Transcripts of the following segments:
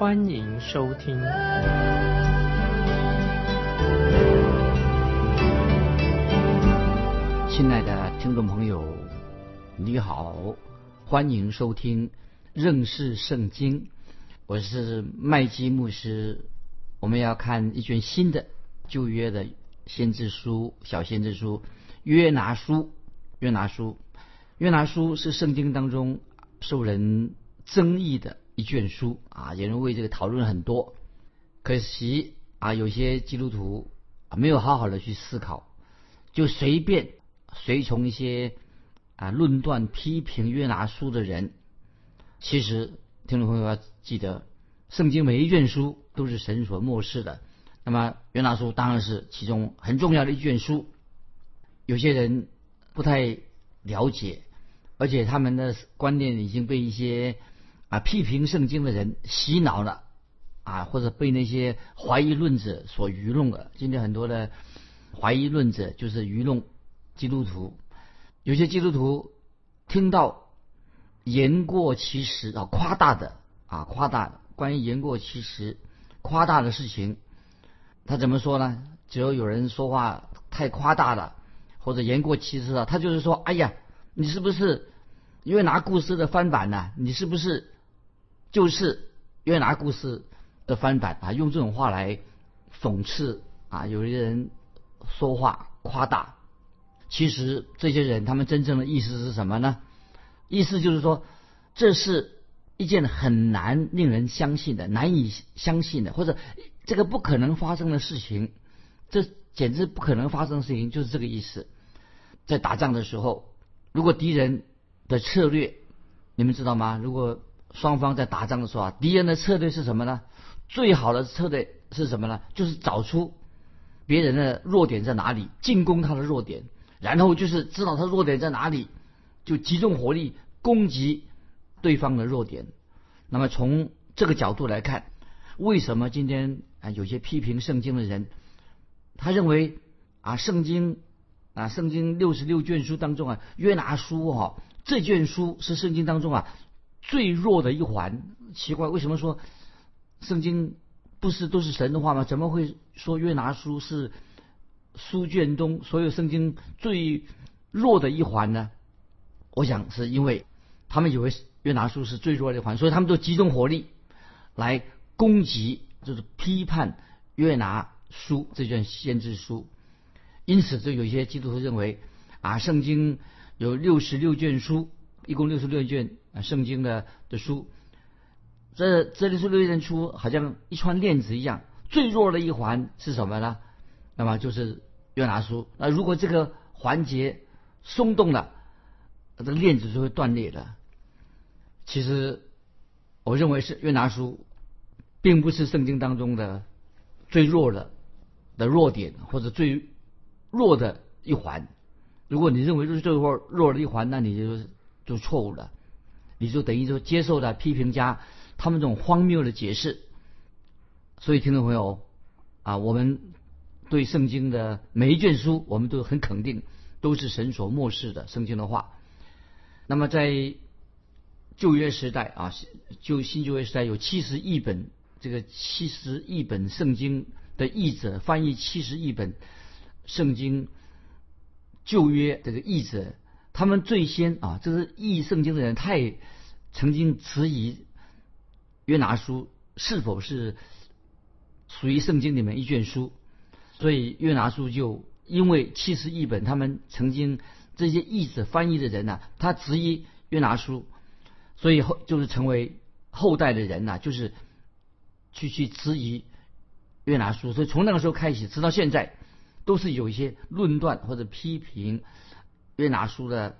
欢迎收听。亲爱的听众朋友，你好，欢迎收听认识圣经。我是麦基牧师，我们要看一卷新的旧约的先知书，小先知书。约拿书，约拿书，约拿书是圣经当中受人争议的一卷书啊，有人为这个讨论很多。可惜啊，有些基督徒啊没有好好的去思考，就随便随从一些啊论断批评约拿书的人。其实听众朋友要记得，圣经每一卷书都是神所漠视的。那么约拿书当然是其中很重要的一卷书。有些人不太了解，而且他们的观念已经被一些啊批评圣经的人洗脑了啊，或者被那些怀疑论者所愚弄了。今天很多的怀疑论者就是愚弄基督徒。有些基督徒听到言过其实啊夸大的啊夸大关于言过其实夸大的事情，他怎么说呢？只要有人说话太夸大了。或者言过其实了，他就是说，哎呀，你是不是因为拿故事的翻版呢？你是不是就是约拿故事的翻版啊？用这种话来讽刺啊，有些人说话夸大，其实这些人他们真正的意思是什么呢？意思就是说，这是一件很难令人相信的、难以相信的，或者这个不可能发生的事情，这。简直不可能发生的事情，就是这个意思。在打仗的时候，如果敌人的策略，你们知道吗？如果双方在打仗的时候啊，敌人的策略是什么呢？最好的策略是什么呢？就是找出别人的弱点在哪里，进攻他的弱点，然后就是知道他弱点在哪里，就集中火力攻击对方的弱点。那么从这个角度来看，为什么今天啊有些批评圣经的人？他认为啊，圣经啊，圣经六十六卷书当中啊，约拿书哈，这卷书是圣经当中啊最弱的一环。奇怪，为什么说圣经不是都是神的话吗？怎么会说约拿书是书卷中所有圣经最弱的一环呢？我想是因为他们以为约拿书是最弱的一环，所以他们都集中火力来攻击，就是批判约拿。书这卷先知书，因此就有些基督徒认为啊，圣经有六十六卷书，一共六十六卷啊，圣经的的书，这这六十六卷书好像一串链子一样，最弱的一环是什么呢？那么就是约拿书。那如果这个环节松动了，这个链子就会断裂的。其实我认为是约拿书，并不是圣经当中的最弱的。的弱点或者最弱的一环，如果你认为是最弱弱的一环，那你就就错误了，你就等于说接受了批评家他们这种荒谬的解释。所以听众朋友啊，我们对圣经的每一卷书，我们都很肯定，都是神所漠视的圣经的话。那么在旧约时代啊，旧新旧约时代有七十亿本这个七十亿本圣经。的译者翻译七十亿本圣经旧约这个译者，他们最先啊，这是译圣经的人，他也曾经质疑约拿书是否是属于圣经里面一卷书，所以约拿书就因为七十译本，他们曾经这些译者翻译的人呢，他质疑约拿书，所以后就是成为后代的人呐，就是去去质疑。约拿书，所以从那个时候开始，直到现在，都是有一些论断或者批评约拿书的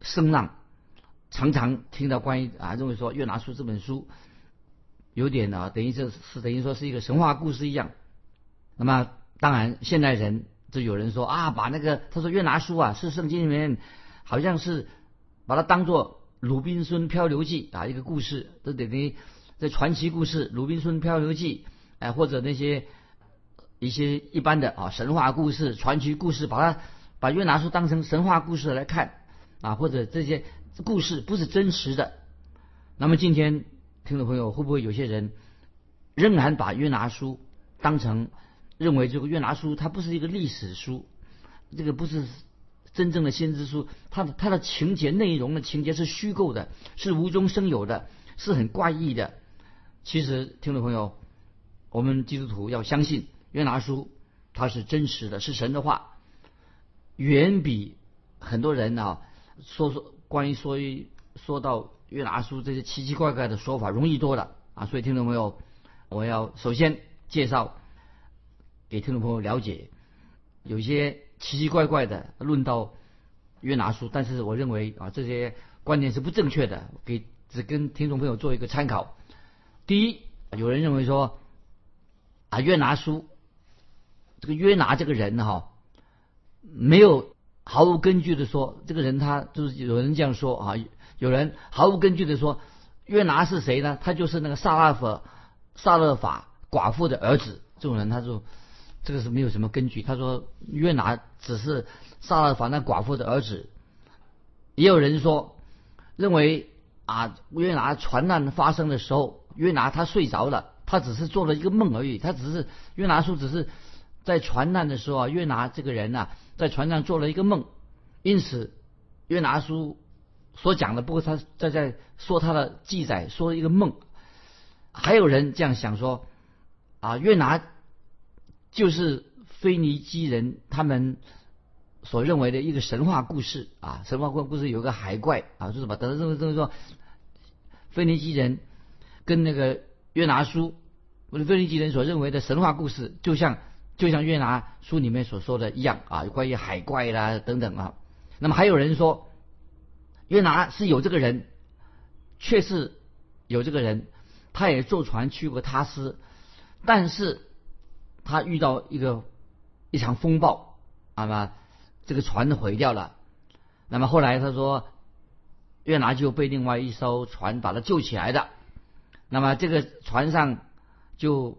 声浪。常常听到关于啊，认为说约拿书这本书有点啊，等于这是等于说是一个神话故事一样。那么当然，现代人就有人说啊，把那个他说约拿书啊是圣经里面好像是把它当做鲁滨孙漂流记啊一个故事，这等于这传奇故事鲁滨孙漂流记，哎或者那些一些一般的啊神话故事、传奇故事，把它把约拿书当成神话故事来看啊，或者这些故事不是真实的。那么今天听众朋友会不会有些人仍然把约拿书当成？认为这个约拿书它不是一个历史书，这个不是真正的先知书，它的它的情节内容的情节是虚构的，是无中生有的，是很怪异的。其实听众朋友，我们基督徒要相信约拿书它是真实的，是神的话，远比很多人啊说说关于说一说到约拿书这些奇奇怪怪的说法容易多了啊。所以听众朋友，我要首先介绍。给听众朋友了解，有些奇奇怪怪的论到约拿书，但是我认为啊这些观点是不正确的，给只跟听众朋友做一个参考。第一，有人认为说啊约拿书这个约拿这个人哈，没有毫无根据的说这个人他就是有人这样说啊，有人毫无根据的说约拿是谁呢？他就是那个萨拉法萨勒法寡妇的儿子，这种人他就。这个是没有什么根据。他说约拿只是萨勒法那寡妇的儿子。也有人说认为啊约拿船难发生的时候，约拿他睡着了，他只是做了一个梦而已。他只是约拿书只是在船难的时候啊，约拿这个人呐在船上做了一个梦，因此约拿书所讲的，不过他在在说他的记载，说一个梦。还有人这样想说啊约拿。就是腓尼基人他们所认为的一个神话故事啊，神话故故事有个海怪啊，就是把等认为认为说，腓尼基人跟那个约拿书，不是腓尼基人所认为的神话故事，就像就像约拿书里面所说的一样啊，关于海怪啦等等啊。那么还有人说，约拿是有这个人，确实有这个人，他也坐船去过他斯，但是。他遇到一个一场风暴，那么这个船毁掉了。那么后来他说，约拿就被另外一艘船把他救起来的。那么这个船上就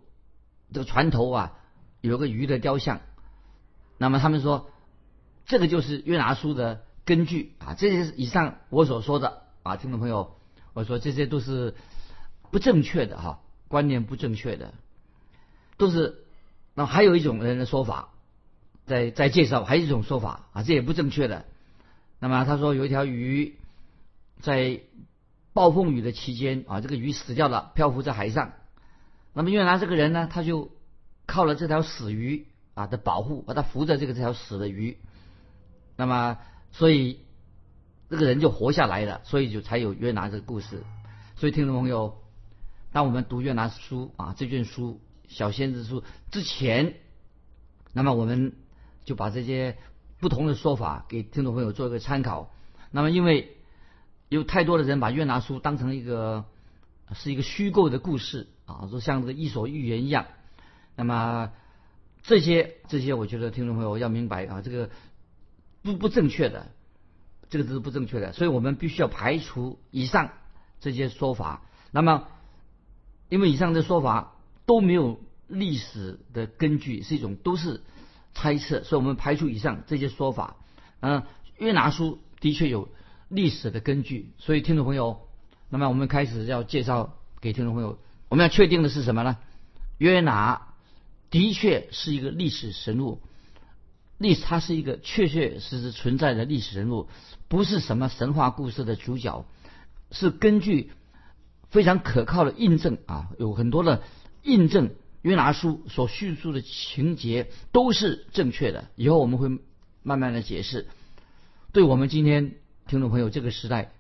这个船头啊有个鱼的雕像。那么他们说，这个就是约拿书的根据啊。这些以上我所说的啊，听众朋友，我说这些都是不正确的哈，观念不正确的，都是。那还有一种人的说法，在在介绍，还有一种说法啊，这也不正确的。那么他说有一条鱼在暴风雨的期间啊，这个鱼死掉了，漂浮在海上。那么约拿这个人呢，他就靠了这条死鱼啊的保护，把他扶着这个这条死的鱼。那么所以这个人就活下来了，所以就才有约拿这个故事。所以听众朋友，当我们读约拿书啊这卷书。小先知书之前，那么我们就把这些不同的说法给听众朋友做一个参考。那么因为有太多的人把约拿书当成一个是一个虚构的故事啊，说像这个伊索寓言一样。那么这些这些，我觉得听众朋友要明白啊，这个不不正确的，这个是不正确的。所以我们必须要排除以上这些说法。那么因为以上的说法。都没有历史的根据，是一种都是猜测，所以我们排除以上这些说法。嗯，约拿书的确有历史的根据，所以听众朋友，那么我们开始要介绍给听众朋友，我们要确定的是什么呢？约拿的确是一个历史人物，历史他是一个确确实实存在的历史人物，不是什么神话故事的主角，是根据非常可靠的印证啊，有很多的。印证约拿书所叙述的情节都是正确的。以后我们会慢慢的解释。对我们今天听众朋友这个时代，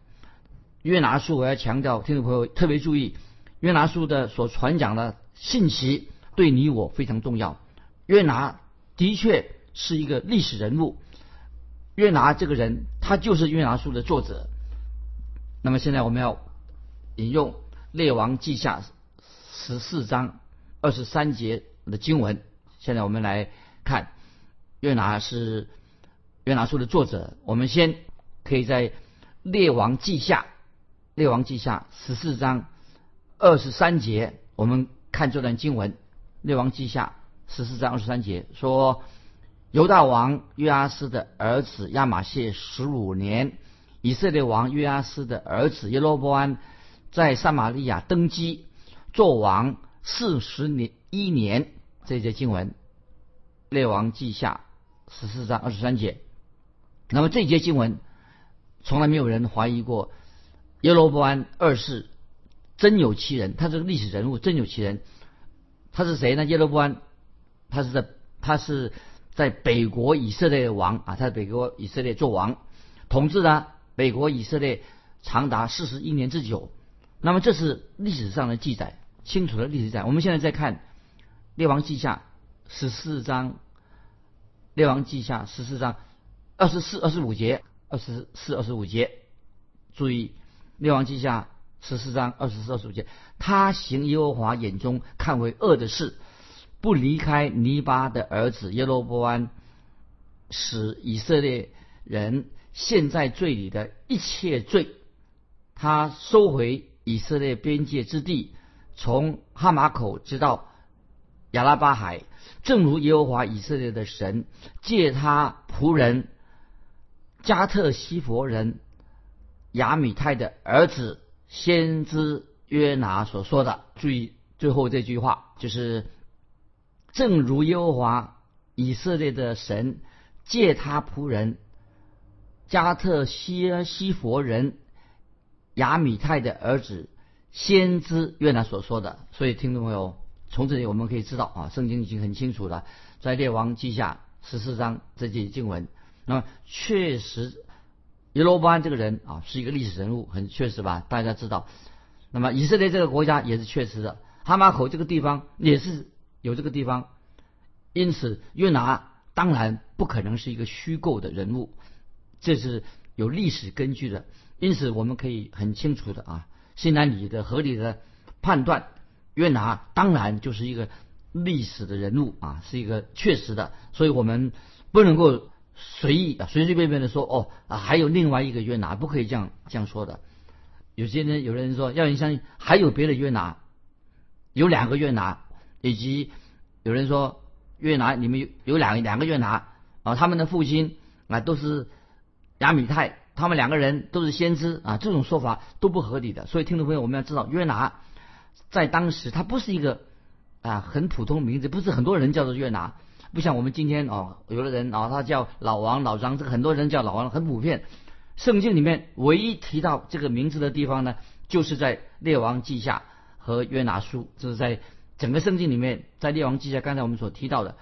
约拿书我要强调，听众朋友特别注意，约拿书的所传讲的信息对你我非常重要。约拿的确是一个历史人物，约拿这个人他就是约拿书的作者。那么现在我们要引用列王记下。十四章二十三节的经文。现在我们来看约拿是约拿书的作者。我们先可以在列王记下列王记下十四章二十三节，我们看这段经文。列王记下十四章二十三节说，犹大王约阿斯的儿子亚玛谢十五年，以色列王约阿斯的儿子耶罗波安在撒玛利亚登基做王四十年一年。这节经文，列王记下十四章二十三节。那么这节经文，从来没有人怀疑过耶罗波安二世真有其人，他这个历史人物真有其人。他是谁呢？耶罗波安，他是在他是在北国以色列的王啊，他在北国以色列做王，统治呢北国以色列长达四十一年之久。那么这是历史上的记载，清楚的历史记载。我们现在再看列王记下十四章，列王记下十四章二十四、二十五节，二十四、二十五节，注意列王记下。十四章二十四、二十五节，他行耶和华眼中看为恶的事，不离开尼巴的儿子耶罗波安，使以色列人陷在罪里的一切罪。他收回以色列边界之地，从哈马口直到亚拉巴海，正如耶和华以色列的神借他仆人加特西佛人亚米泰的儿子。先知约拿所说的，注意最后这句话，就是正如耶和华以色列的神借他仆人加特西西佛人亚米泰的儿子先知约拿所说的。所以，听众朋友，从这里我们可以知道啊，圣经已经很清楚了，在列王记下十四章这节经文，那么确实。耶罗波安这个人啊，是一个历史人物，很确实吧？大家知道。那么以色列这个国家也是确实的，哈马口这个地方也是有这个地方。因此，约拿当然不可能是一个虚构的人物，这是有历史根据的。因此，我们可以很清楚的啊，心安理得、合理的判断，约拿当然就是一个历史的人物啊，是一个确实的。所以我们不能够。随意啊，随随便便的说哦啊，还有另外一个约拿，不可以这样这样说的。有些人有的人说，要你相信还有别的约拿，有两个约拿，以及有人说约拿你们有有两两个约拿啊，他们的父亲啊都是亚米泰，他们两个人都是先知啊，这种说法都不合理的。所以听众朋友，我们要知道约拿在当时他不是一个啊很普通名字，不是很多人叫做约拿。不像我们今天哦，有的人啊，他叫老王、老张，这个很多人叫老王，很普遍。圣经里面唯一提到这个名字的地方呢，就是在列王记下和约拿书，这是在整个圣经里面，在列王记下，刚才我们所提到的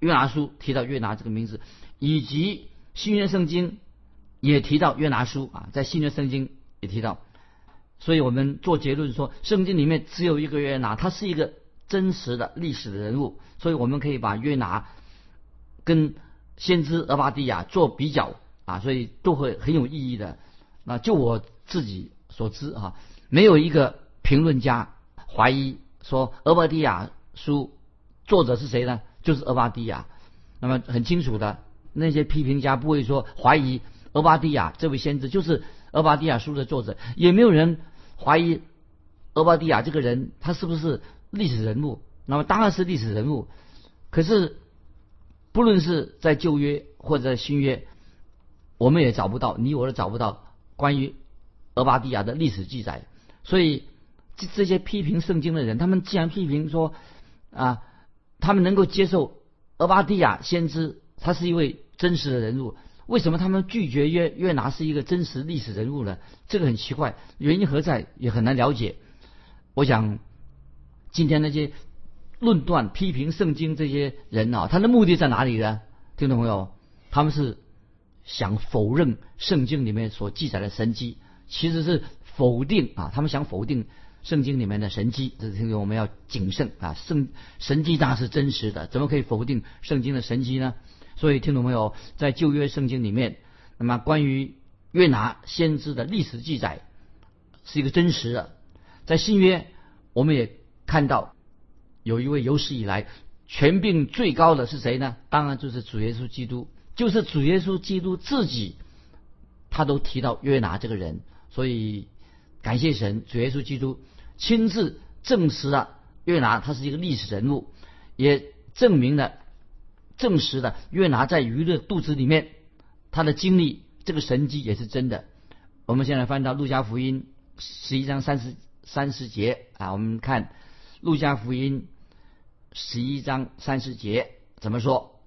约拿书提到约拿这个名字，以及新约圣经也提到约拿书啊，在新约圣经也提到，所以我们做结论说，圣经里面只有一个约拿，他是一个。真实的历史的人物，所以我们可以把约拿跟先知俄巴底亚做比较啊，所以都会很有意义的。那就我自己所知啊，没有一个评论家怀疑说俄巴底亚书作者是谁呢？就是俄巴底亚。那么很清楚的，那些批评家不会说怀疑俄巴底亚这位先知就是俄巴底亚书的作者，也没有人怀疑俄巴底亚这个人他是不是。历史人物，那么当然是历史人物。可是，不论是在旧约或者在新约，我们也找不到，你我都找不到关于俄巴底亚的历史记载。所以，这这些批评圣经的人，他们既然批评说啊，他们能够接受俄巴底亚先知他是一位真实的人物，为什么他们拒绝约约拿是一个真实历史人物呢？这个很奇怪，原因何在？也很难了解。我想。今天那些论断、批评圣经这些人啊，他的目的在哪里呢？听众朋友，他们是想否认圣经里面所记载的神迹，其实是否定啊，他们想否定圣经里面的神迹。这听众我们要谨慎啊，圣神迹当然是真实的，怎么可以否定圣经的神迹呢？所以听众朋友，在旧约圣经里面，那么关于约拿先知的历史记载是一个真实的，在新约我们也。看到有一位有史以来权柄最高的是谁呢？当然就是主耶稣基督，就是主耶稣基督自己，他都提到约拿这个人，所以感谢神，主耶稣基督亲自证实了约拿他是一个历史人物，也证明了、证实了约拿在鱼的肚子里面他的经历，这个神迹也是真的。我们现在翻到路加福音十一章三十三十节啊，我们看路加福音十一章三十节怎么说？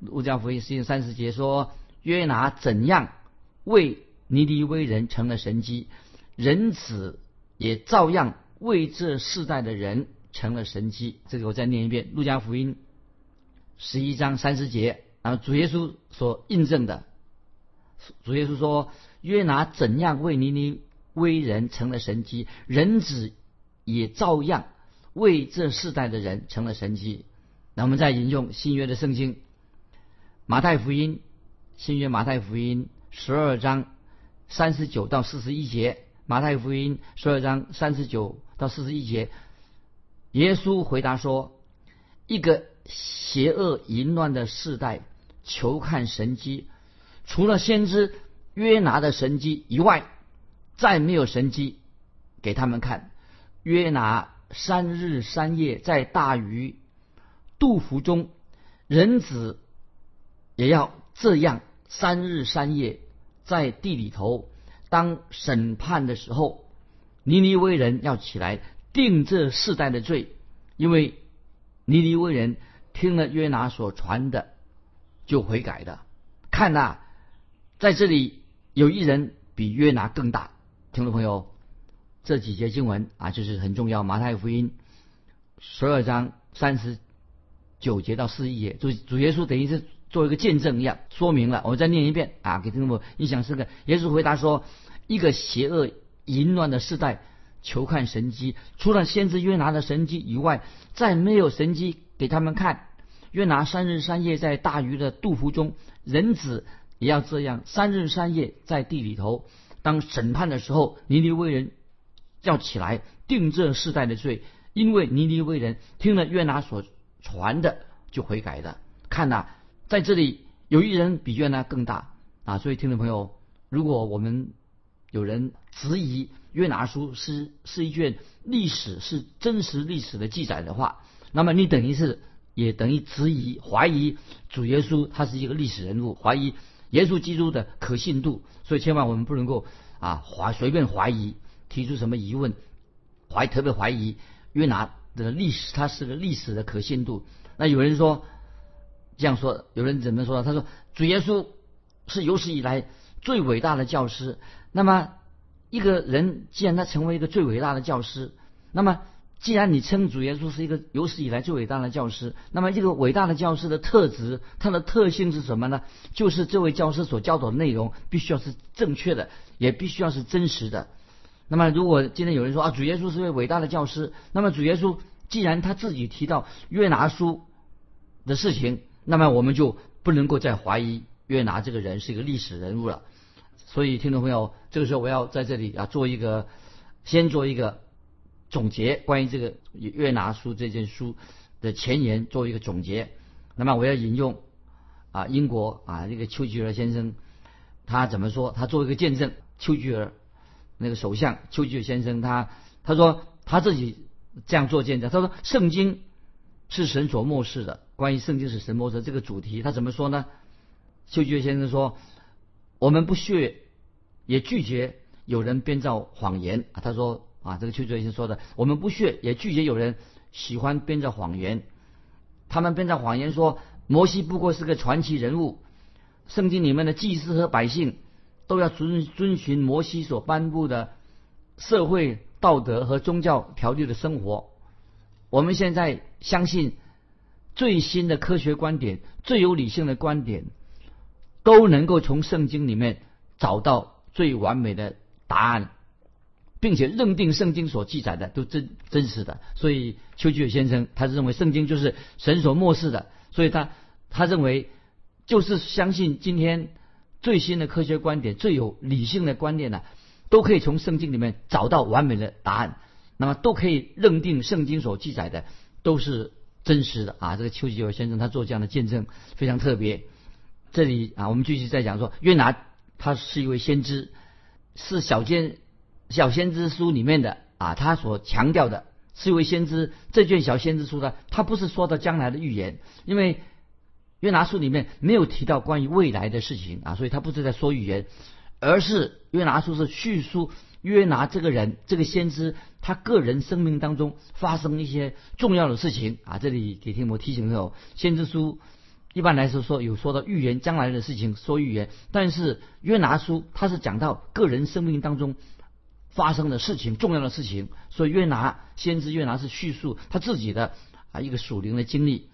路加福音十一章三十节说，约拿怎样为尼尼微人成了神迹，人子也照样为这世代的人成了神迹。这个我再念一遍，路加福音十一章三十节然后，主耶稣所印证的，主耶稣说。约拿怎样为尼尼微人成了神迹，人子也照样为这世代的人成了神迹。那我们再引用新约的圣经，马太福音，新约马太福音十二章三十九到四十一节，马太福音十二章三十九到四十一节，耶稣回答说：一个邪恶淫乱的世代，求看神迹，除了先知。约拿的神迹以外，再没有神迹给他们看。约拿三日三夜在大鱼肚腹中，人子也要这样三日三夜在地里头。当审判的时候，尼尼微人要起来定这世代的罪，因为尼尼微人听了约拿所传的，就悔改的。看呐，在这里。有一人比约拿更大，听众朋友，这几节经文啊，就是很重要。马太福音十二章三十九节到四十一节，主主耶稣等于是做一个见证一样，说明了。我再念一遍啊，给听众们印象深刻。耶稣回答说：“一个邪恶淫乱的世代，求看神迹，除了先知约拿的神迹以外，再没有神迹给他们看。约拿三日三夜在大鱼的肚腹中，人子。”也要这样，三日三夜在地里头。当审判的时候，尼尼微人要起来定这世代的罪，因为尼尼微人听了约拿所传的就悔改的。看呐，在这里有一人比约拿更大啊！所以听众朋友，如果我们有人质疑约拿书是是一卷历史，是真实历史的记载的话，那么你等于是也等于质疑、怀疑主耶稣他是一个历史人物，怀疑。耶稣基督的可信度，所以千万我们不能够啊怀随便怀疑，提出什么疑问，怀特别怀疑约拿的历史，他是个历史的可信度。那有人说这样说，有人怎么说？他说主耶稣是有史以来最伟大的教师。那么一个人既然他成为一个最伟大的教师，那么。既然你称主耶稣是一个有史以来最伟大的教师，那么这个伟大的教师的特质，它的特性是什么呢？就是这位教师所教导的内容必须要是正确的，也必须要是真实的。那么，如果今天有人说啊，主耶稣是位伟大的教师，那么主耶稣既然他自己提到约拿书的事情，那么我们就不能够再怀疑约拿这个人是一个历史人物了。所以，听众朋友，这个时候我要在这里啊做一个，先做一个。总结关于这个约拿书这件书的前言做一个总结，那么我要引用啊英国啊这个丘吉尔先生他怎么说？他做一个见证，丘吉尔那个首相丘吉尔先生他他说他自己这样做见证，他说圣经是神所漠视的，关于圣经是神漠视这个主题，他怎么说呢？丘吉尔先生说我们不屑也拒绝有人编造谎言，他说。啊，这个丘吉尔先生说的，我们不屑也拒绝有人喜欢编造谎言。他们编造谎言说摩西不过是个传奇人物，圣经里面的祭司和百姓都要遵遵循摩西所颁布的社会道德和宗教条例的生活。我们现在相信最新的科学观点、最有理性的观点，都能够从圣经里面找到最完美的答案。并且认定圣经所记载的都真真实的，所以丘吉尔先生他是认为圣经就是神所漠视的，所以他他认为就是相信今天最新的科学观点、最有理性的观念呢，都可以从圣经里面找到完美的答案。那么都可以认定圣经所记载的都是真实的啊。这个丘吉尔先生他做这样的见证非常特别。这里啊，我们继续再讲说，约拿他是一位先知，是小先小先知书里面的啊，他所强调的是一位先知。这卷小先知书呢，他不是说到将来的预言，因为约拿书里面没有提到关于未来的事情啊，所以他不是在说预言，而是约拿书是叙述约拿这个人这个先知他个人生命当中发生一些重要的事情啊。这里给听我提醒的时候，先知书。一般来说，说有说到预言将来的事情，说预言。但是约拿书他是讲到个人生命当中发生的事情，重要的事情。所以约拿先知约拿是叙述他自己的啊一个属灵的经历。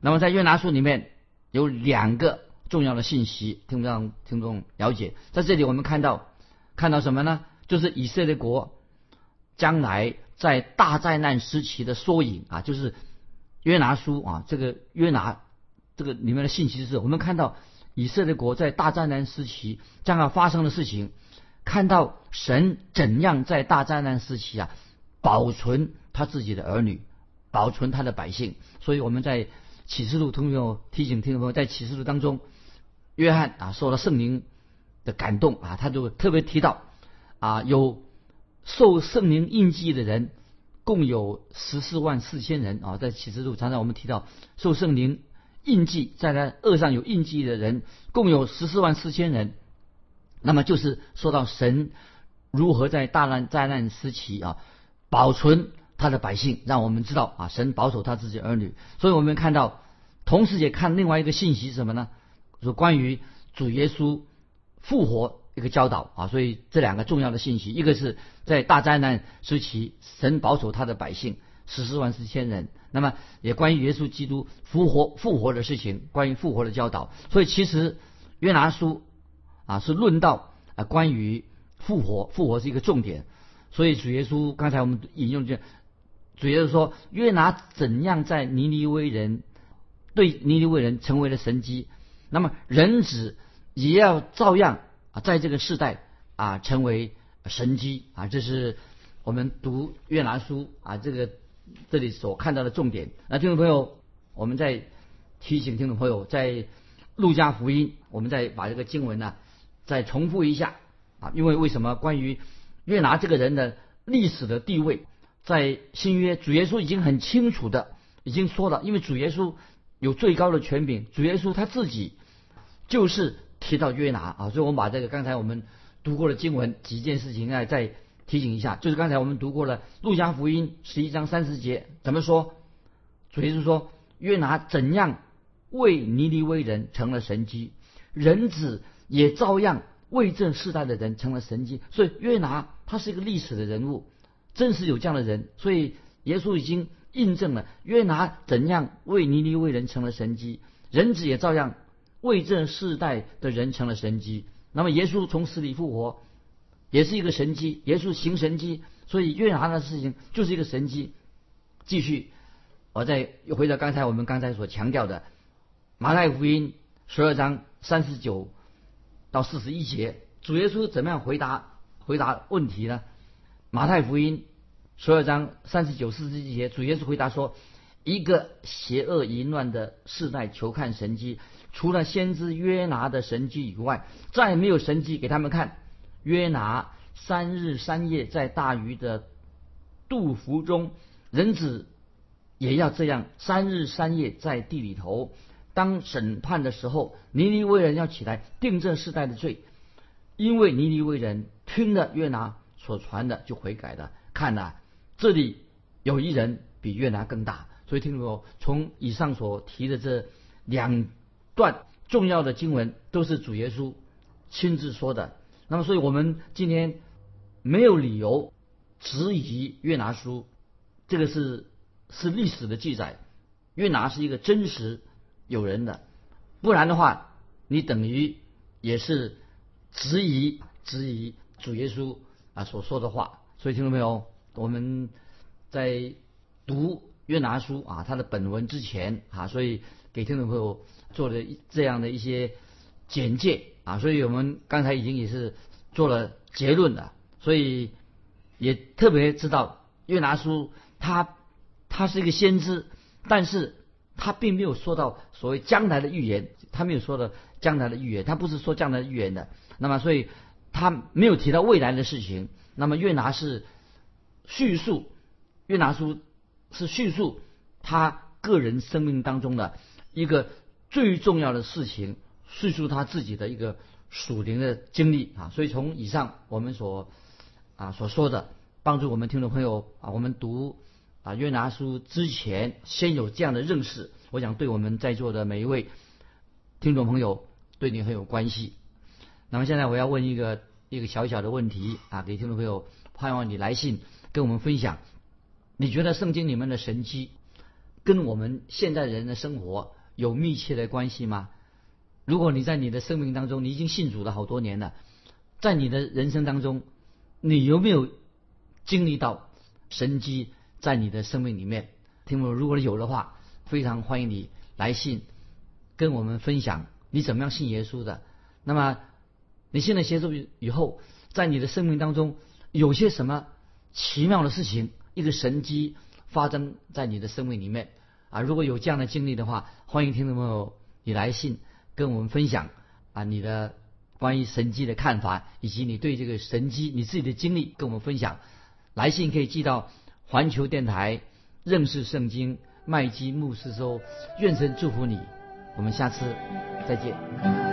那么在约拿书里面有两个重要的信息，听不让听众了解。在这里我们看到看到什么呢？就是以色列国将来在大灾难时期的缩影啊，就是约拿书啊，这个约拿。这个里面的信息是我们看到以色列国在大灾难时期将要发生的事情，看到神怎样在大灾难时期啊保存他自己的儿女，保存他的百姓。所以我们在启示录，同学提醒听众朋友，在启示录当中，约翰啊受了圣灵的感动啊，他就特别提到啊有受圣灵印记的人共有十四万四千人啊，在启示录常常我们提到受圣灵。印记在他恶上有印记的人共有十四万四千人，那么就是说到神如何在大难灾难时期啊保存他的百姓，让我们知道啊神保守他自己儿女。所以我们看到，同时也看另外一个信息是什么呢？说关于主耶稣复活一个教导啊。所以这两个重要的信息，一个是在大灾难时期神保守他的百姓十四万四千人。那么也关于耶稣基督复活复活的事情，关于复活的教导。所以其实约拿书啊是论到啊关于复活，复活是一个重点。所以主耶稣刚才我们引用这，主耶稣说约拿怎样在尼尼微人对尼尼微人成为了神机，那么人子也要照样啊在这个世代啊成为神机啊。这是我们读约拿书啊这个。这里所看到的重点，那听众朋友，我们再提醒听众朋友，在路加福音，我们再把这个经文呢再重复一下啊，因为为什么关于约拿这个人的历史的地位，在新约主耶稣已经很清楚的已经说了，因为主耶稣有最高的权柄，主耶稣他自己就是提到约拿啊，所以我们把这个刚才我们读过的经文几件事情啊再。提醒一下，就是刚才我们读过了《路加福音》十一章三十节，怎么说？主耶稣说：“约拿怎样为尼尼微人成了神机，人子也照样为这世代的人成了神机。”所以约拿他是一个历史的人物，真是有这样的人。所以耶稣已经印证了约拿怎样为尼尼微人成了神机，人子也照样为这世代的人成了神机。那么耶稣从死里复活。也是一个神机，耶稣行神机，所以约拿的事情就是一个神机。继续，我再又回到刚才我们刚才所强调的马太福音十二章三十九到四十一节，主耶稣怎么样回答回答问题呢？马太福音十二章三十九四十节，主耶稣回答说：一个邪恶淫乱的世代求看神机，除了先知约拿的神机以外，再没有神机给他们看。约拿三日三夜在大鱼的肚腹中，人子也要这样三日三夜在地里头。当审判的时候，尼尼微人要起来定这世代的罪，因为尼尼微人听了约拿所传的就悔改的。看呐，这里有一人比越南更大。所以听众从以上所提的这两段重要的经文，都是主耶稣亲自说的。那么，所以我们今天没有理由质疑约拿书，这个是是历史的记载，约拿是一个真实有人的，不然的话，你等于也是质疑质疑主耶稣啊所说的话。所以听到没有？我们在读约拿书啊，它的本文之前啊，所以给听众朋友做了这样的一些简介。啊，所以我们刚才已经也是做了结论了，所以也特别知道约拿书他他是一个先知，但是他并没有说到所谓将来的预言，他没有说到将来的预言，他不是说将来的预言的。那么所以他没有提到未来的事情。那么约拿是叙述，约拿书是叙述他个人生命当中的一个最重要的事情，叙述他自己的一个属灵的经历啊。所以从以上我们所啊所说的，帮助我们听众朋友啊，我们读啊约拿书之前先有这样的认识，我想对我们在座的每一位听众朋友对你很有关系。那么现在我要问一个。一个小小的问题啊，给听众朋友，盼望你来信跟我们分享。你觉得圣经里面的神迹跟我们现代人的生活有密切的关系吗？如果你在你的生命当中，你已经信主了好多年了，在你的人生当中，你有没有经历到神迹在你的生命里面？听众如果有的话，非常欢迎你来信跟我们分享你怎么样信耶稣的。那么。你现在接受以后，在你的生命当中有些什么奇妙的事情，一个神机发生在你的生命里面啊？如果有这样的经历的话，欢迎听众朋友你来信跟我们分享啊你的关于神机的看法，以及你对这个神机你自己的经历跟我们分享。来信可以寄到环球电台认识圣经麦基牧师说，愿神祝福你，我们下次再见。